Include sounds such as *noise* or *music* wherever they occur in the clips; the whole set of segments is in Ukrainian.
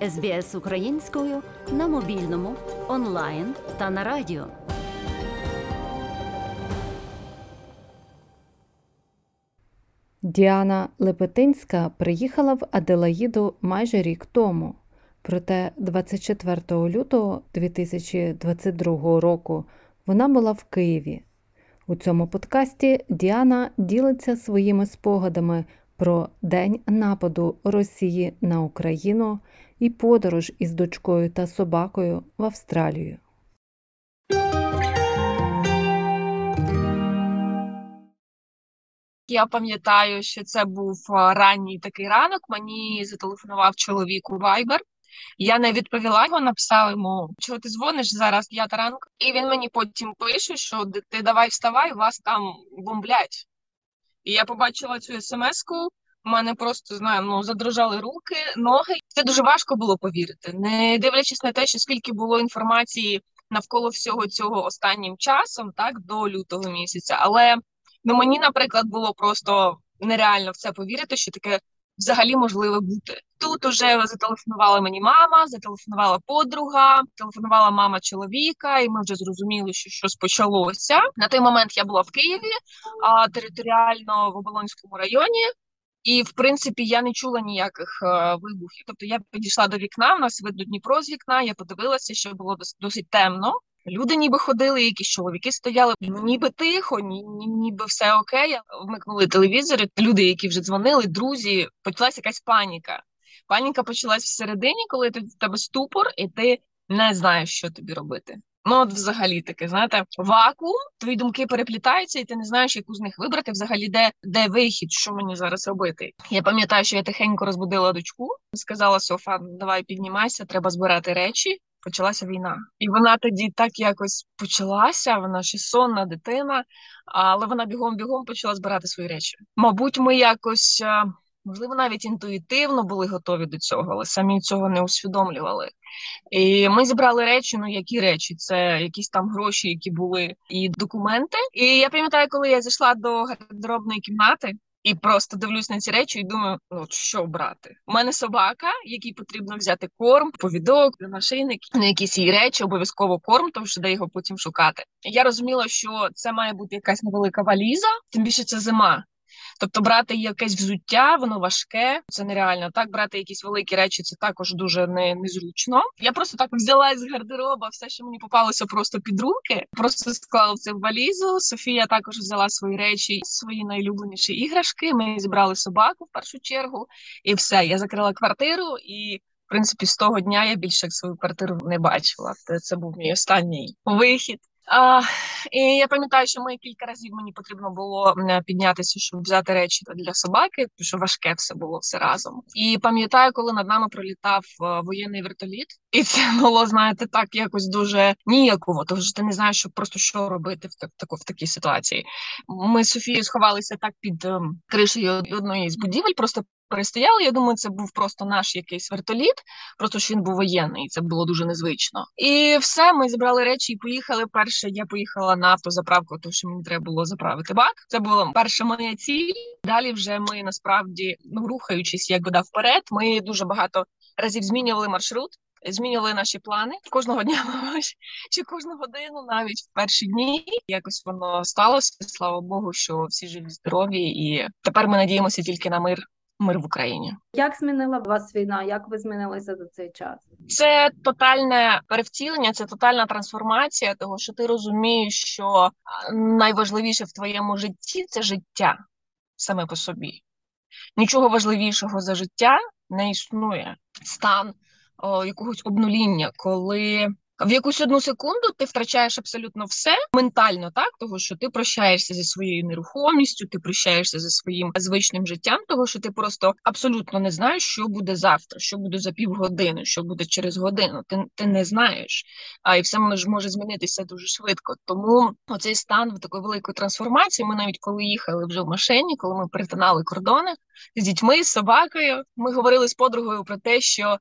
СБС українською на мобільному, онлайн та на радіо. Діана Лепетинська приїхала в Аделаїду майже рік тому. Проте 24 лютого 2022 року вона була в Києві. У цьому подкасті Діана ділиться своїми спогадами про день нападу Росії на Україну і подорож із дочкою та собакою в Австралію. Я пам'ятаю, що це був ранній такий ранок. Мені зателефонував чоловік у Viber. Я не відповіла його, написала йому, чого ти дзвониш зараз п'ята ранку. І він мені потім пише, що ти давай вставай, вас там бомблять. І я побачила цю смс-ку. У мене просто знаю, ну задрожали руки, ноги. Це дуже важко було повірити, не дивлячись на те, що скільки було інформації навколо всього цього останнім часом, так до лютого місяця. Але ну мені, наприклад, було просто нереально в це повірити, що таке взагалі можливе бути. Тут уже зателефонувала мені мама, зателефонувала подруга, телефонувала мама чоловіка, і ми вже зрозуміли, що щось почалося. На той момент я була в Києві, а територіально в Оболонському районі. І в принципі я не чула ніяких е, вибухів. Тобто я підійшла до вікна, в нас видно Дніпро з вікна. Я подивилася, що було дос- досить темно. Люди ніби ходили, якісь чоловіки стояли, ніби тихо, ні, ні, ніби все окей. Вмикнули телевізори. Люди, які вже дзвонили, друзі, почалася якась паніка. Паніка почалась всередині, коли ти в тебе ступор, і ти не знаєш, що тобі робити. Ну, от взагалі таке, знаєте, вакуум, твої думки переплітаються, і ти не знаєш, яку з них вибрати, взагалі, де, де вихід, що мені зараз робити. Я пам'ятаю, що я тихенько розбудила дочку, сказала Софа, давай піднімайся, треба збирати речі. Почалася війна, і вона тоді так якось почалася. Вона ще сонна дитина, але вона бігом-бігом почала збирати свої речі. Мабуть, ми якось е, можливо навіть інтуїтивно були готові до цього, але самі цього не усвідомлювали. І ми зібрали речі. Ну які речі? Це якісь там гроші, які були, і документи. І я пам'ятаю, коли я зайшла до гардеробної кімнати. І просто дивлюсь на ці речі і думаю, ну що брати? У мене собака, якій потрібно взяти корм, повідок, нашийник, на якісь її речі, обов'язково корм, тому що де його потім шукати. Я розуміла, що це має бути якась невелика валіза, тим більше це зима. Тобто брати якесь взуття, воно важке, це нереально. Так брати якісь великі речі, це також дуже не, незручно. Я просто так взяла з гардероба все, що мені попалося просто під руки. Просто склала це в валізу. Софія також взяла свої речі, свої найлюбленіші іграшки. Ми зібрали собаку в першу чергу, і все. Я закрила квартиру і. В принципі, з того дня я більше свою квартиру не бачила. Це, був мій останній вихід. А, і я пам'ятаю, що ми кілька разів мені потрібно було піднятися, щоб взяти речі для собаки, що важке все було все разом. І пам'ятаю, коли над нами пролітав е, воєнний вертоліт, і це *laughs* було, знаєте, так якось дуже ніяково, тому що ти не знаєш, що просто що робити в так в такій ситуації. Ми з Софією сховалися так під ем, кришею одної з будівель, просто. Перестояли, я думаю, це був просто наш якийсь вертоліт, просто що він був воєнний, і це було дуже незвично. І все, ми зібрали речі і поїхали. Перше я поїхала на автозаправку, тому що мені треба було заправити бак. Це була перша моя ціль. Далі вже ми насправді ну рухаючись, якби да вперед. Ми дуже багато разів змінювали маршрут. Змінювали наші плани кожного дня чи кожну годину, навіть в перші дні. Якось воно сталося. Слава Богу, що всі живі, здорові, і тепер ми надіємося тільки на мир, мир в Україні. Як змінила вас війна? Як ви змінилися за цей час? Це тотальне перевтілення, це тотальна трансформація, того що ти розумієш, що найважливіше в твоєму житті це життя саме по собі. Нічого важливішого за життя не існує. Стан о, якогось обнуління, коли в якусь одну секунду ти втрачаєш абсолютно все ментально, так того, що ти прощаєшся зі своєю нерухомістю, ти прощаєшся зі своїм звичним життям, того що ти просто абсолютно не знаєш, що буде завтра, що буде за півгодини, що буде через годину. Ти, ти не знаєш, а і все може, змінитися дуже швидко. Тому оцей стан в такої великої трансформації. Ми навіть коли їхали вже в машині, коли ми перетинали кордони з дітьми, з собакою, ми говорили з подругою про те, що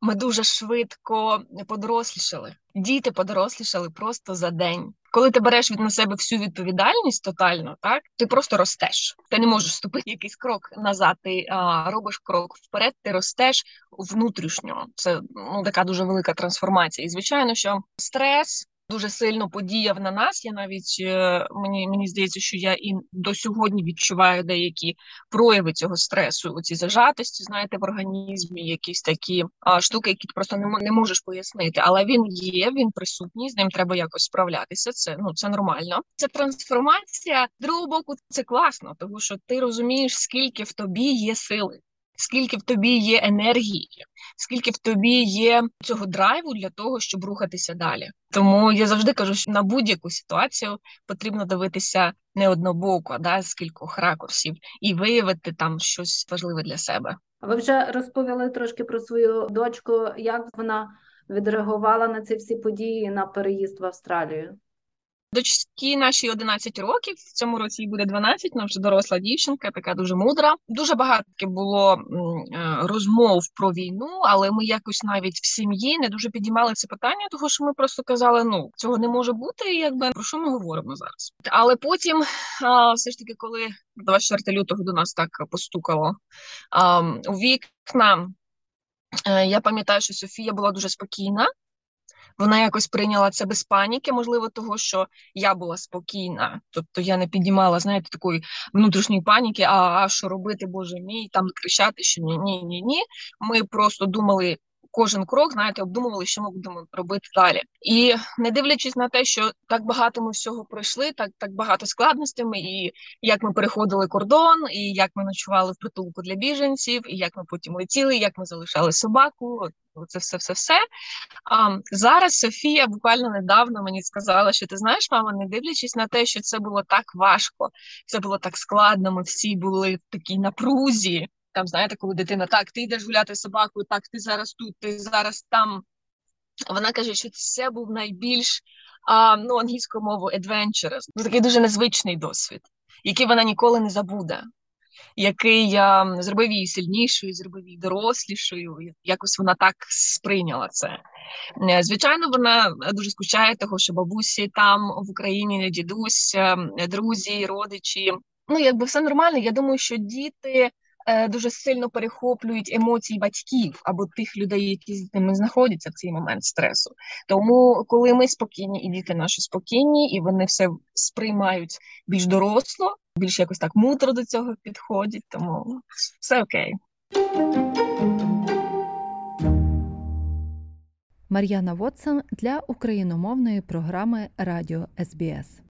ми дуже швидко подорослішали. Діти подорослішали просто за день. Коли ти береш від на себе всю відповідальність тотально, так ти просто ростеш. Ти не можеш ступити якийсь крок назад. Ти а, робиш крок вперед, ти ростеш внутрішньо. Це ну така дуже велика трансформація. І звичайно, що стрес. Дуже сильно подіяв на нас. Я навіть е, мені мені здається, що я і до сьогодні відчуваю деякі прояви цього стресу, оці зажатості, знаєте, в організмі, якісь такі а, штуки, які ти просто не, не можеш пояснити. Але він є, він присутній, з ним треба якось справлятися. Це ну це нормально. Це трансформація. З другого боку, це класно, тому що ти розумієш, скільки в тобі є сили. Скільки в тобі є енергії, скільки в тобі є цього драйву для того, щоб рухатися далі. Тому я завжди кажу, що на будь-яку ситуацію потрібно дивитися не однобоко, да, з кількох ракурсів і виявити там щось важливе для себе. Ви вже розповіли трошки про свою дочку, як вона відреагувала на ці всі події на переїзд в Австралію? Дочці нашій 11 років. В цьому році їй буде 12, вона вже доросла дівчинка, така дуже мудра. Дуже багато було е, розмов про війну, але ми якось навіть в сім'ї не дуже підіймали це питання, тому що ми просто казали: ну цього не може бути. Якби про що ми говоримо зараз? Але потім, все ж таки, коли 24 лютого до нас так постукало у вікна, е, я пам'ятаю, що Софія була дуже спокійна. Вона якось прийняла це без паніки, можливо, того, що я була спокійна. Тобто я не піднімала, знаєте, такої внутрішньої паніки, а, а що робити, боже мій, там кричати, що ні, ні, ні, ні. Ми просто думали кожен крок, знаєте, обдумували, що ми будемо робити далі. І не дивлячись на те, що так багато ми всього пройшли, так, так багато складностями, і як ми переходили кордон, і як ми ночували в притулку для біженців, і як ми потім летіли, як ми залишали собаку. Це все, все, все. А зараз Софія буквально недавно мені сказала, що ти знаєш, мама, не дивлячись на те, що це було так важко, це було так складно. Ми всі були в такій напрузі. Там, знаєте, коли дитина так, ти йдеш гуляти з собакою, так, ти зараз тут, ти зараз там. Вона каже, що це був найбільш а, ну, англійською мовою adventurous. Ну, такий дуже незвичний досвід, який вона ніколи не забуде який я зробив її сильнішою, зробив її дорослішою. Якось вона так сприйняла це. Е, Звичайно, вона дуже скучає того, що бабусі там в Україні, дідусь, е, друзі, родичі. Ну, якби все нормально. Я думаю, що діти дуже сильно перехоплюють емоції батьків або тих людей, які з ними знаходяться в цей момент стресу. Тому, коли ми спокійні, і діти наші спокійні, і вони все сприймають більш доросло, більш якось так мудро до цього підходять, тому все окей. Мар'яна Вотсон для україномовної програми Радіо СБС.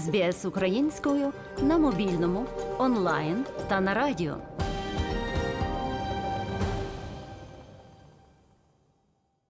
СБС українською на мобільному, онлайн та на радіо.